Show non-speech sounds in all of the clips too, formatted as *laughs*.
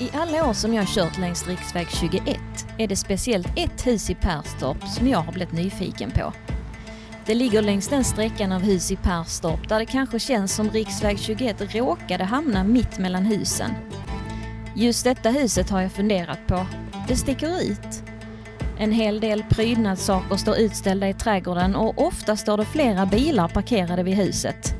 I alla år som jag har kört längs riksväg 21 är det speciellt ett hus i Perstorp som jag har blivit nyfiken på. Det ligger längs den sträckan av hus i Perstorp där det kanske känns som riksväg 21 råkade hamna mitt mellan husen. Just detta huset har jag funderat på. Det sticker ut. En hel del prydnadssaker står utställda i trädgården och ofta står det flera bilar parkerade vid huset.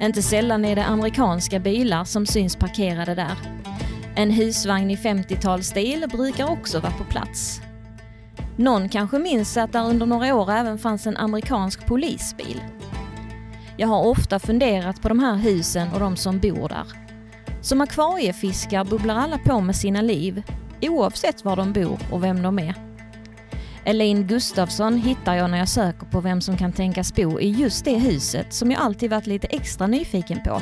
Inte sällan är det amerikanska bilar som syns parkerade där. En husvagn i 50-talsstil brukar också vara på plats. Någon kanske minns att där under några år även fanns en amerikansk polisbil. Jag har ofta funderat på de här husen och de som bor där. Som akvariefiskar bubblar alla på med sina liv, oavsett var de bor och vem de är. Elaine Gustafsson hittar jag när jag söker på vem som kan tänkas bo i just det huset som jag alltid varit lite extra nyfiken på.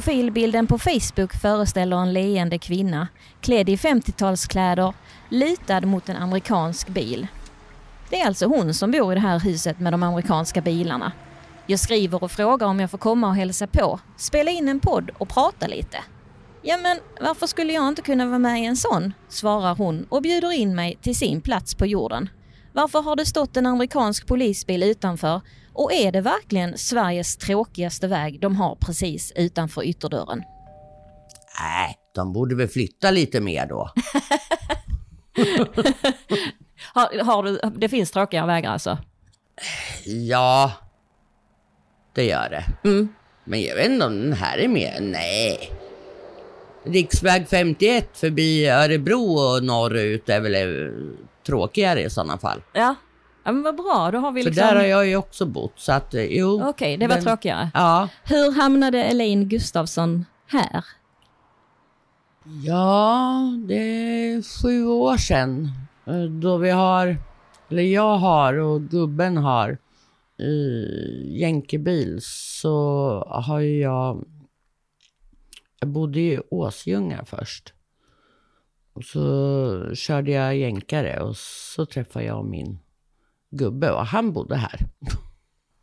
Profilbilden på Facebook föreställer en leende kvinna klädd i 50-talskläder lutad mot en amerikansk bil. Det är alltså hon som bor i det här huset med de amerikanska bilarna. Jag skriver och frågar om jag får komma och hälsa på, spela in en podd och prata lite. Ja men varför skulle jag inte kunna vara med i en sån? svarar hon och bjuder in mig till sin plats på jorden. Varför har det stått en amerikansk polisbil utanför och är det verkligen Sveriges tråkigaste väg de har precis utanför ytterdörren? Nej, de borde väl flytta lite mer då. *laughs* har, har du, det finns tråkiga vägar alltså? Ja, det gör det. Mm. Men jag vet inte om den här är med. Nej. Riksväg 51 förbi Örebro och norrut är väl eh, tråkigare i sådana fall. Ja, Ja, men vad bra, då har vi För liksom... där har jag ju också bott, så att eh, jo. Okej, det var den- tråkigare. Ja. Hur hamnade Elaine Gustafsson här? Ja, det är sju år sedan. eh, Då vi har, eller jag har och gubben har i jänkebil så har ju jag, jag bodde i Åsljunga först. Och så körde jag jänkare och så träffade jag min gubbe och han bodde här.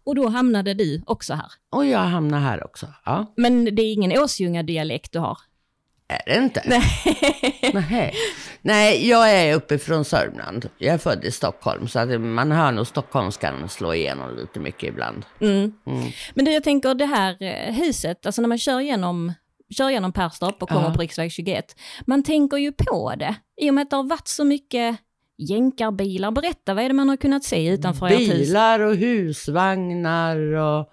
Och då hamnade du också här. Och jag hamnade här också. Ja, Men det är ingen Åsljunga-dialekt du har? är det inte? Nej. Nej, jag är uppifrån Sörmland. Jag är född i Stockholm, så att man hör nog stockholmskan slå igenom lite mycket ibland. Mm. Mm. Men du, jag tänker det här eh, huset, alltså när man kör genom, kör genom Perstorp och kommer Ja. på riksväg 21, man tänker ju på det. I och med att det har varit så mycket jänkarbilar. Berätta, vad är det man har kunnat se utanför ert hus? Bilar och husvagnar och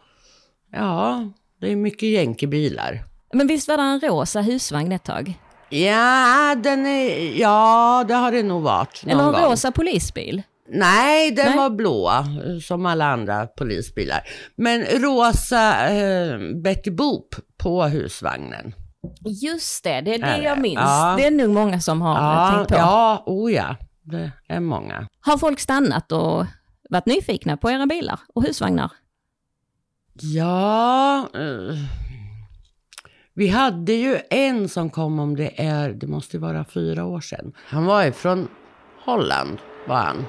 ja, det är mycket jänkebilar. Men visst var det en rosa husvagn ett tag? Ja, den är, ja, det har det nog varit någon Eller en gång. rosa polisbil? Nej, den Nej. var blå, som alla andra polisbilar. Men rosa eh, Betty Boop på husvagnen. Just det, det är det Är jag minns. Ja. Det är nog många som har Ja, tänkt på. ja, oh ja, det är många. Har folk stannat och varit nyfikna på era bilar och husvagnar? Ja, eh, vi hade ju en som kom om det är, det måste vara fyra år sedan. Han var ifrån Holland, var han.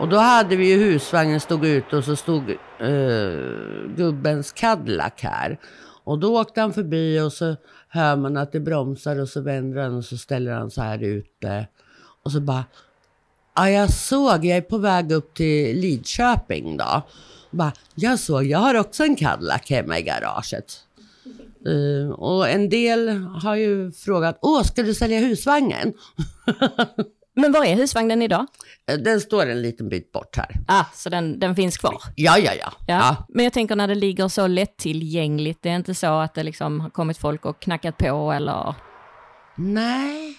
Och då hade vi ju husvagnen stod ute och så stod eh, gubbens Cadillac här. Och då åkte han förbi och så hör man att det bromsar och så vänder han och så ställer han så här ute. Och så bara, ja jag såg, jag är på väg upp till Lidköping då. Bara, jag såg, jag har också en Cadillac hemma i garaget. Eh, och en del har ju frågat, åh ska du sälja husvagnen? *laughs* Men var är husvagnen idag? Eh, Den står en liten bit bort här. Ah, så den, den finns kvar? Ja, ja, ja. Ja. ja. Men jag tänker när det ligger så lättillgängligt, det är inte så att det liksom har kommit folk och knackat på eller? Nej,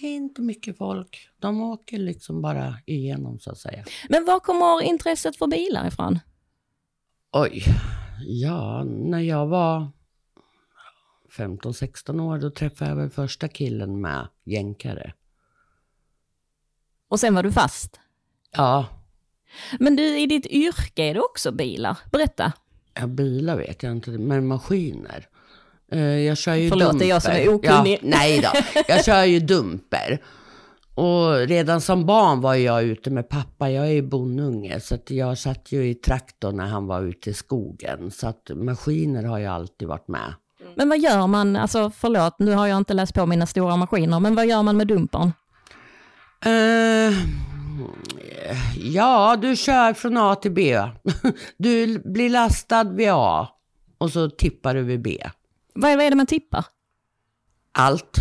det är inte mycket folk. De åker liksom bara igenom så att säga. Men var kommer intresset för bilar ifrån? Oj, ja, när jag var 15-16 år, då träffade jag väl första killen med jänkare. Och sen var du fast? Ja, Men du, i ditt yrke är det också bilar? Berätta. ja, bilar vet jag inte, men maskiner. Eh, Jag kör ju Förlåt, det är jag som är okunnig. Ja, nej då, *laughs* jag kör ju dumper. Och redan som barn var jag ute med pappa, jag är ju bondunge, så att jag satt ju i traktorn när han var ute i skogen. Så att maskiner har jag alltid varit med. Men vad gör man, alltså förlåt, nu har jag inte läst på mina stora maskiner, men vad gör man med dumpern? Eh, ja, du kör från A till B. *laughs* Du blir lastad vid A och så tippar du vid B. Vad är, vad är det man tippar? Allt.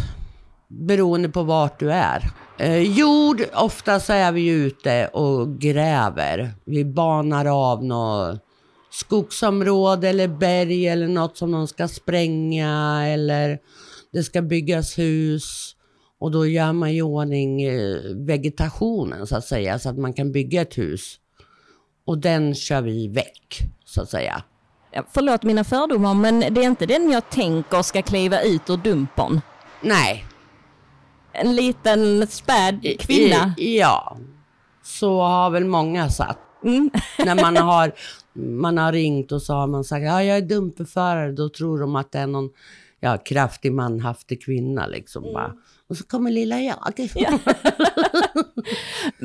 Beroende på vart du är. Eh, jord, ofta så är vi ute och gräver. Vi banar av något skogsområde eller berg eller något som de ska spränga eller det ska byggas hus. Och då gör man i ordning eh, vegetationen så att säga så att man kan bygga ett hus. Och den kör vi väck så att säga. Ja, Förlåt mina fördomar, men det är inte den jag tänker ska kliva ut ur dumpern. Nej, En liten späd kvinna. I, ja, så har väl många satt. Mm. När man *laughs* har, man har ringt och så har man sagt ja, jag är dumperförare, då tror de att det är någon ja, kraftig manhaftig kvinna liksom. Bara. Och så kommer lilla jag. *laughs* *laughs*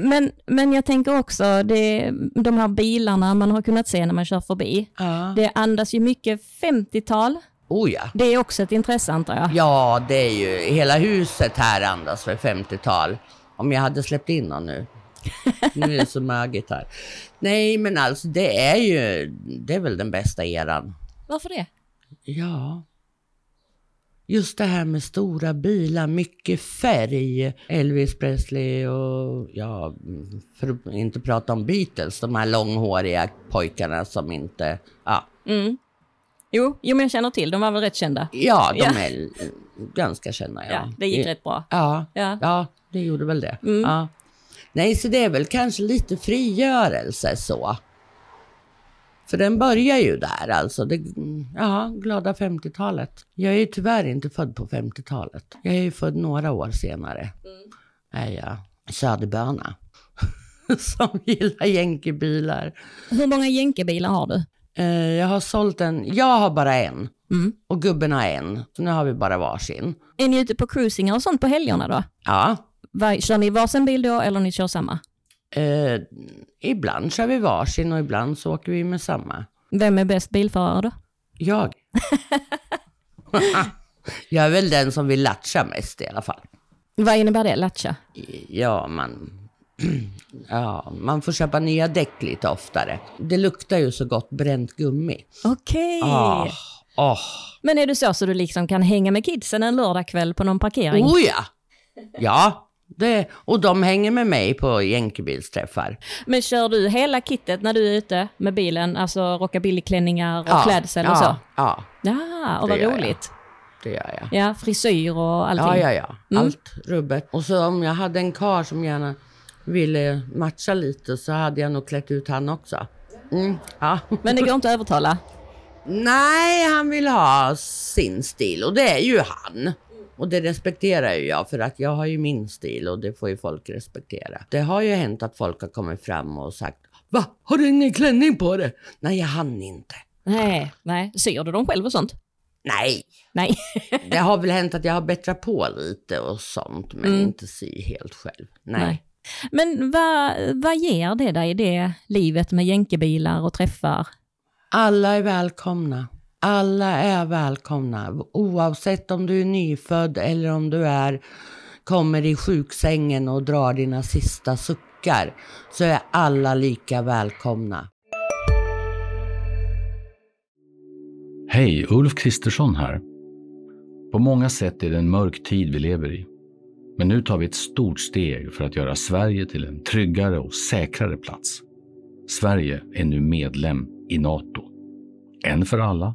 Men, men jag tänker också, det, de här bilarna man har kunnat se när man kör förbi, Ja. det andas ju mycket 50-tal. Oh ja. Det är också ett intresse antar jag. Ja, det är ju, hela huset här andas för 50-tal. Om jag hade släppt in någon nu. Nu är det så mögigt här. Nej, men alltså det är ju, det är väl den bästa eran. Varför det? Ja. Just det här med stora bilar, mycket färg. Elvis Presley och ja, för att inte prata om Beatles, de här långhåriga pojkarna som inte, ja. Mm. Jo, jo, men jag känner till, de var väl rätt kända. Ja, de Ja. är ganska kända. Ja, Ja, det gick rätt bra. Ja, Ja. ja det gjorde väl det. Mm. Ja. Nej, så det är väl kanske lite frigörelse så. För den börjar ju där alltså. Det, ja, glada 50-talet. Jag är ju tyvärr inte född på 50-talet. Jag är ju född några år senare. Mm. Är jag söderböna. *laughs* Som gillar jänkebilar. Hur många jänkebilar har du? Eh, jag har sålt en, jag har bara en. Mm. Och gubben har en. Så nu har vi bara varsin. Är ni ute på cruisingar och sånt på helgerna då? Ja, Var, kör ni varsin bil då eller ni kör samma? Eh, ibland kör vi varsin och ibland så åker vi med samma. Vem är bäst bilförare då? Jag. *laughs* jag är väl den som vill latcha mest i alla fall. Vad innebär det, latcha? Ja, man... *clears throat* Ja, man får köpa nya däck lite oftare. Det luktar ju så gott bränt gummi. Okej. Åh, åh. Men är du så så du liksom kan hänga med kidsen en lördagkväll på någon parkering? Oh ja! Ja, det, och de hänger med mig på jänkebilsträffar. Men kör du hela kittet när du är ute med bilen? Alltså rockabillyklänningar och Ja, klädsel och ja, så? Ja, Ja, och vad gör jag. roligt. det gör jag. Ja, frisyr och allting. Ja, ja, ja. Mm. Allt rubbet. Och så om jag hade en kar som gärna ville matcha lite så hade jag nog klätt ut han också. Mm, ja. *laughs* Men det går inte att övertala? Nej, han vill ha sin stil och det är ju han. Och det respekterar ju jag för att jag har ju min stil och det får ju folk respektera. Det har ju hänt att folk har kommit fram och sagt Va? Har du ingen klänning på dig? Nej, jag hann inte. Nej, nej. Syr du dem själv och sånt? Nej, Nej. *laughs* det har väl hänt att jag har bättrat på lite och sånt men Mm. inte sy helt själv. Nej. Nej. Men vad, vad ger det dig, det livet med jänkebilar och träffar? Alla är välkomna. Alla är välkomna. Oavsett om du är nyfödd eller om du är, kommer i sjuksängen och drar dina sista suckar. Så är alla lika välkomna. Hej, Ulf Kristersson här. På många sätt är det en mörk tid vi lever i. Men nu tar vi ett stort steg för att göra Sverige till en tryggare och säkrare plats. Sverige är nu medlem i Nato. En för alla,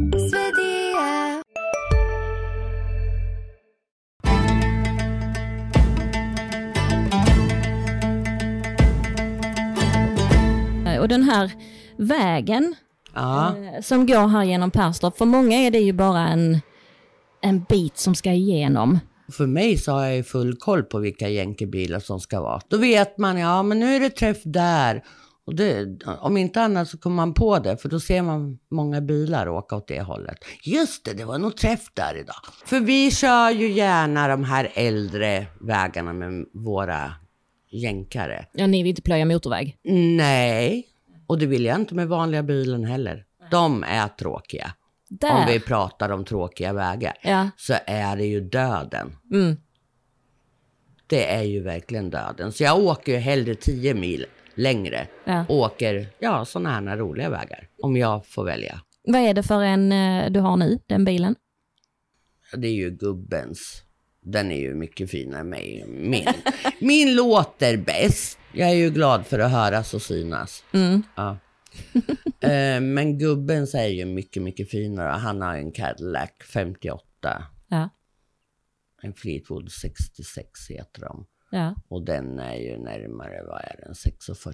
Här vägen Ja. eh, som går här genom Perstorp, för många är det ju bara en, en bit som ska igenom. För mig så har jag ju full koll på vilka jänkebilar som ska vara. Då vet man, ja men nu är det träff där. Och det, om inte annat så kommer man på det, för då ser man många bilar åka åt det hållet. Just det, det var nog träff där idag. För vi kör ju gärna de här äldre vägarna med våra jänkare. Ja, ni vill inte plöja motorväg? Nej, och det vill jag inte med vanliga bilen heller. De är tråkiga. Där! Om vi pratar om tråkiga vägar. Ja. Så är det ju döden. Mm. Det är ju verkligen döden. Så jag åker ju hellre 10 mil längre. Ja. Åker, ja, sådana här roliga vägar. Om jag får välja. Vad är det för en eh, du har nu, den bilen? Det är ju gubbens. Den är ju mycket finare än mig. Min, min låter bäst. Jag är ju glad för att höras och synas. Mm. Ja. *laughs* Eh, Men gubbens är ju mycket, mycket finare. Han har en Cadillac 58. Ja. En Fleetwood 66 heter de. Ja. Och den är ju närmare, vad är den, 6,40, ja,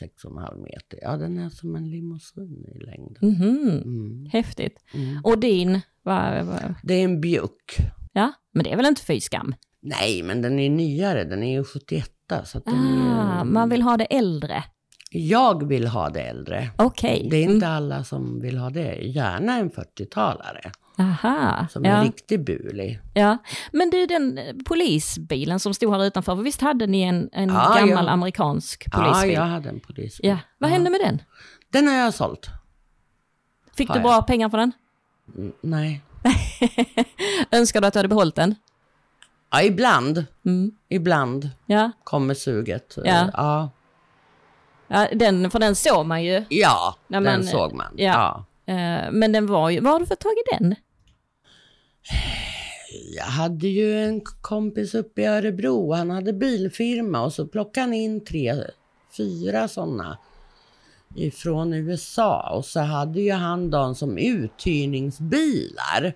6,5 meter. Ja, den är som en limousin i längd. Mhm. Mm. Häftigt. Mm. Och din, vad, vad, Det är en Bjuck. ja, men det är väl inte fy skam? Nej, men den är nyare, den är ju 71. Så Ah, är, man vill ha det äldre. Jag vill ha det äldre. Okej. Det är inte Mm. alla som vill ha det. Gärna en 40-talare. Aha. Som är Ja. riktigt bulig. ja. Men du, den polisbilen som stod här utanför, visst hade ni en, en Ja, gammal ja. amerikansk Ja, polisbil? jag hade en polisbil. Ja. Vad Ja. hände med den? Den har jag sålt. Fick Har du jag. bra pengar för den? Mm, Nej. *laughs* Önskar du att du hade behållit den? Ja, ibland. Mm. Ibland Ja. kommer suget. Ja. Ja, ja den, för den såg man ju. ja När den man- såg man. ja. Ja. Eh, Men den var ju, vad har du för tag i den? Jag hade ju en kompis uppe i Örebro. Han hade bilfirma och så plockade han in tre, fyra sådana ifrån USA. Och så hade ju han dem som uthyrningsbilar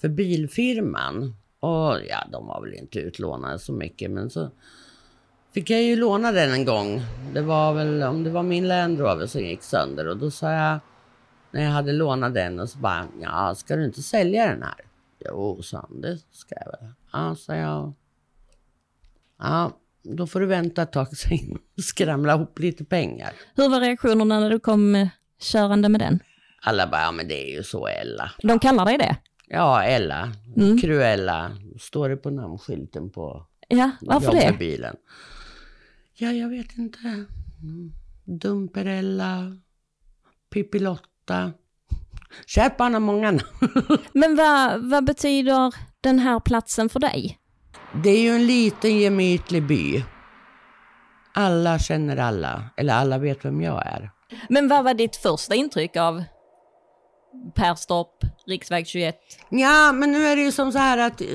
för bilfirman. Och ja, de var väl inte utlånade så mycket, men så fick jag ju låna den en gång. Det var väl om det var min Land Rover som gick sönder och då sa jag när jag hade lånat den och så bara, ja, ska du inte sälja den här? Jo, sa han, det ska jag väl. Ja, sa jag. Ja, då får du vänta ett tag *laughs* jag skramla ihop lite pengar. Hur var reaktionerna när du kom eh, körande med den? Alla bara, ja men det är ju så Ella. De kallar dig det? Ja, Ella. Mm. Cruella. Står det på namnskylten på Ja, varför det? bilen. Ja, jag vet inte. Mm. Dumperella. Pippilotta. Kärt har många namn. Men vad, vad betyder den här platsen för dig? Det är ju en liten gemytlig by. Alla känner alla, eller alla vet vem jag är. Men vad var ditt första intryck av Perstorp, riksväg 21? Ja, men nu är det ju som så här att eh,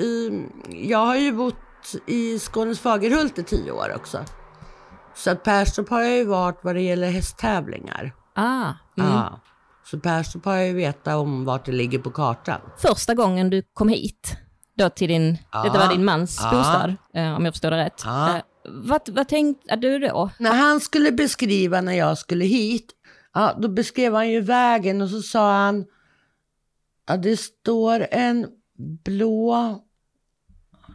jag har ju bott i Skånes Fagerhult i tio år också. Så att Perstorp har jag ju varit vad det gäller hästtävlingar. Ah, mm. Ja. Så Perstorp har jag ju vetat om vart det ligger på kartan. Första gången du kom hit, då till din, Ja. detta var din mans Ja. bostad, eh, om jag förstår det rätt. Ja. Eh, vad, vad tänkte du då? När han skulle beskriva när jag skulle hit, ja, då beskrev han ju vägen och så sa han att det står en blå,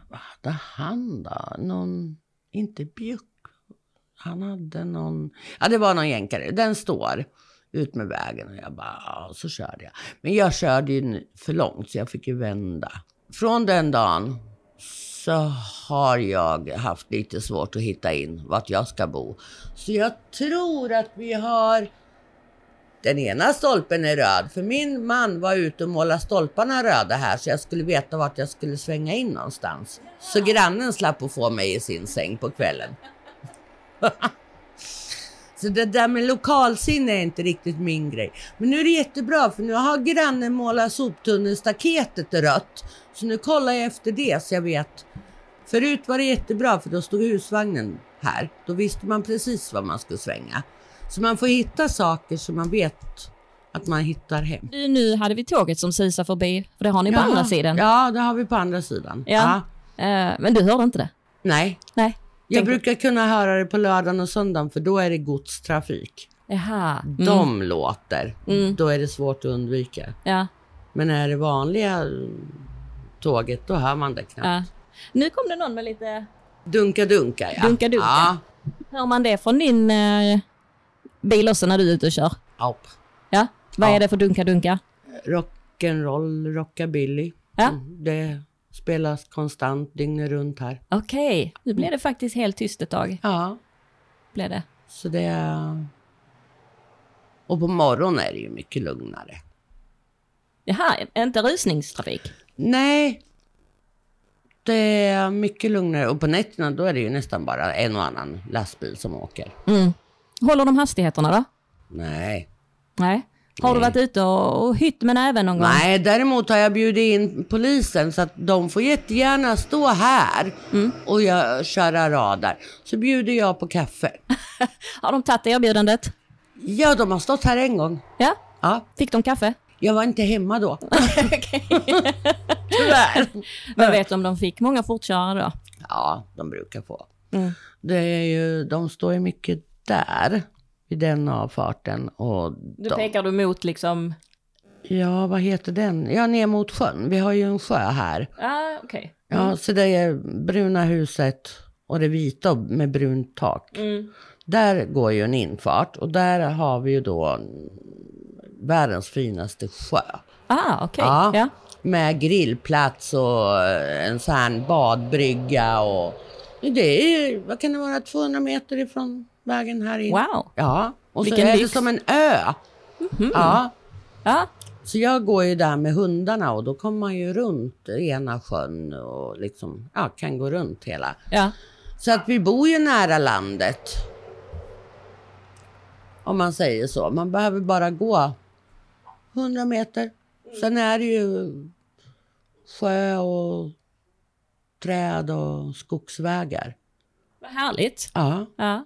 vad hade han då? Någon, inte bjuck, han hade någon, ja det var någon jänkare, den står ut med vägen och jag bara, ja, så körde jag. Men jag körde ju för långt så jag fick ju vända. Från den dagen så har jag haft lite svårt att hitta in vart jag ska bo. Så jag tror att vi har... Den ena stolpen är röd, för min man var ute och målade stolparna röda här så jag skulle veta vart jag skulle svänga in någonstans. Så grannen slapp att få mig i sin säng på kvällen. *laughs* Så det där med lokalsinne är inte riktigt min grej. Men nu är det jättebra för nu har grannen målat soptunnelstaketet rött. Så nu kollar jag efter det så jag vet. Förut var det jättebra för då stod husvagnen här. Då visste man precis var man skulle svänga. Så man får hitta saker som man vet att man hittar hem. Du, nu hade vi tåget som susar förbi, för det har ni på Ja. andra sidan. Ja, det har vi på andra sidan. Ja. Eh, men du hörde inte det? Nej, Nej. Jag brukar kunna höra det på lördagen och söndagen för då är det godstrafik. Jaha. Mm. De låter. Mm. Då är det svårt att undvika. Ja, Men är det vanliga mm, tåget, då hör man det knappt. ja. Nu kom det någon med lite... Dunka dunka ja. Dunka, dunka. Ja. Hör man det från din eh, bil också när du är ute och kör? Aup. Ja. Vad Ja. är det för dunka-dunka? Rock'n'roll, rockabilly. Ja. Mm, Det spelas konstant dygnet runt här. Okej, nu blev det faktiskt helt tyst ett tag. Ja, Blev det. så det är... Och på morgonen är det ju mycket lugnare. Jaha, inte rusningstrafik? Nej, det är mycket lugnare. Och på nätterna då är det ju nästan bara en och annan lastbil som åker. Mm. Håller de hastigheterna då? Nej. Nej. Har du varit ute och, och hytt med näven någon gång? Nej, däremot har jag bjudit in polisen så att de får jättegärna stå här Mm. och jag köra radar. Så bjuder jag på kaffe. *laughs* Har de tagit erbjudandet? Ja, de har stått här en gång. Ja. Ja, Fick de kaffe? jag var inte hemma då. *laughs* *laughs* Tyvärr. Men vet du om de fick många fortkörare då? Ja, de brukar få. Mm. Det är ju, de står ju mycket där, vid den avfarten. Och Nu de, pekar du mot liksom... ja, vad heter den? Ja, ner mot sjön. Vi har ju en sjö här. Ah, okej. Ja, så det är bruna huset och det vita med brunt tak. Mm. Där går ju en infart och där har vi ju då världens finaste sjö. Ah, okej. Ja. Ja. Med grillplats och en sån här badbrygga och det är, vad kan det vara, 200 meter ifrån vägen här in. Wow. Ja, och Vilken så är det lyx. som en ö. Ja, Ja. så jag går ju där med hundarna och då kommer man ju runt ena sjön och liksom, ja, kan gå runt hela. Ja. Så att vi bor ju nära landet. Om man säger så. Man behöver bara gå 100 meter. Sen är det ju sjö och träd och skogsvägar. Vad härligt. Ja. Ja.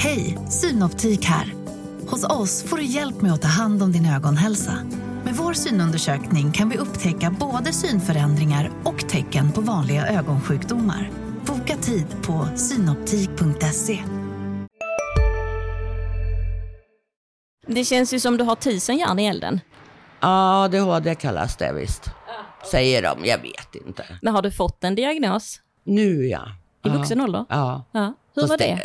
Hej, Synoptik här. Hos oss får du hjälp med att ta hand om din ögonhälsa. Med vår synundersökning kan vi upptäcka både synförändringar och tecken på vanliga ögonsjukdomar. Boka tid på synoptik.se. Det känns ju som du har tusen järn i elden. ADHD kallas det visst. Säger de, jag vet inte. Men har du fått en diagnos Nu ja. i ja. vuxen ålder? Ja. Ja. Hur Fast var det? det?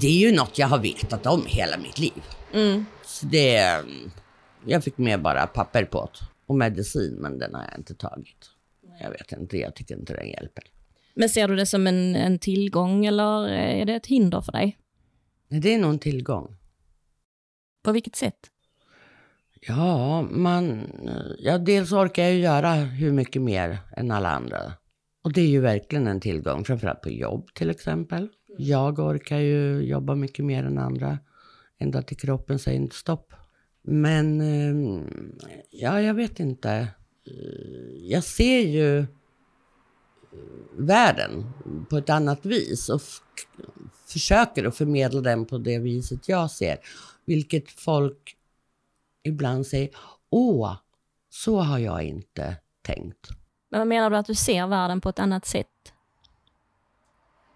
Det är ju något jag har vetat om hela mitt liv. Mm. Så det... Jag fick med bara papper på det. Och medicin, men den har jag inte tagit. Jag vet inte, jag tycker inte den hjälper. Men ser du det som en, en tillgång eller är det ett hinder för dig? Det är nog en tillgång. På vilket sätt? Ja, man... Ja, dels orkar jag ju göra hur mycket mer än alla andra. Och det är ju verkligen en tillgång, framförallt på jobb till exempel. Jag orkar ju jobba mycket mer än andra. Ända till kroppen säger stopp. Men, eh, ja, jag vet inte. Eh, Jag ser ju eh, världen på ett annat vis och försöker att förmedla den på det viset jag ser. Vilket folk ibland säger, åh, så har jag inte tänkt. Men vad menar du att du ser världen på ett annat sätt?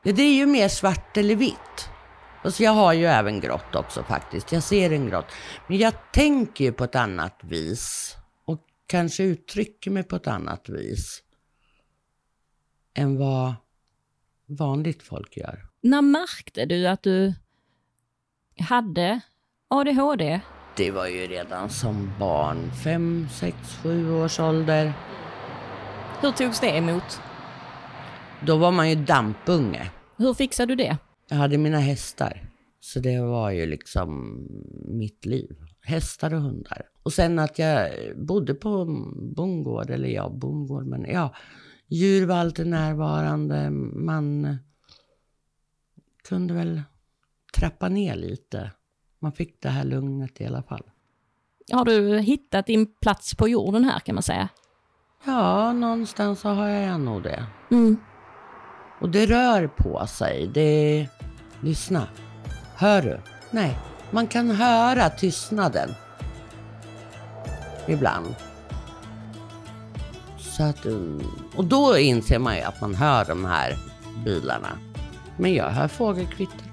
Det är ju mer svart eller vitt. Alltså jag har ju även grått också faktiskt. Jag ser en grått. Men jag tänker ju på ett annat vis. Och kanske uttrycker mig på ett annat vis. Än vad vanligt folk gör. När märkte du att du hade ADHD? Det var ju redan som barn, fem, sex, sju års ålder. Hur togs det emot? Då var man ju dampunge. Hur fixade du det? Jag hade mina hästar. Så det var ju liksom mitt liv. Hästar och hundar. Och sen att jag bodde på bondgård, eller ja, bondgård, men ja. Djur var alltid närvarande. Man kunde väl trappa ner lite. Man fick det här lugnet i alla fall. Har du hittat din plats på jorden här kan man säga? Ja, någonstans så har jag nog det. Mm. Och det rör på sig. Det... Lyssna. Hör du? Nej, man kan höra tystnaden. Ibland. Så att, och då inser man ju att man hör de här bilarna. Men jag hör fågelkvitter.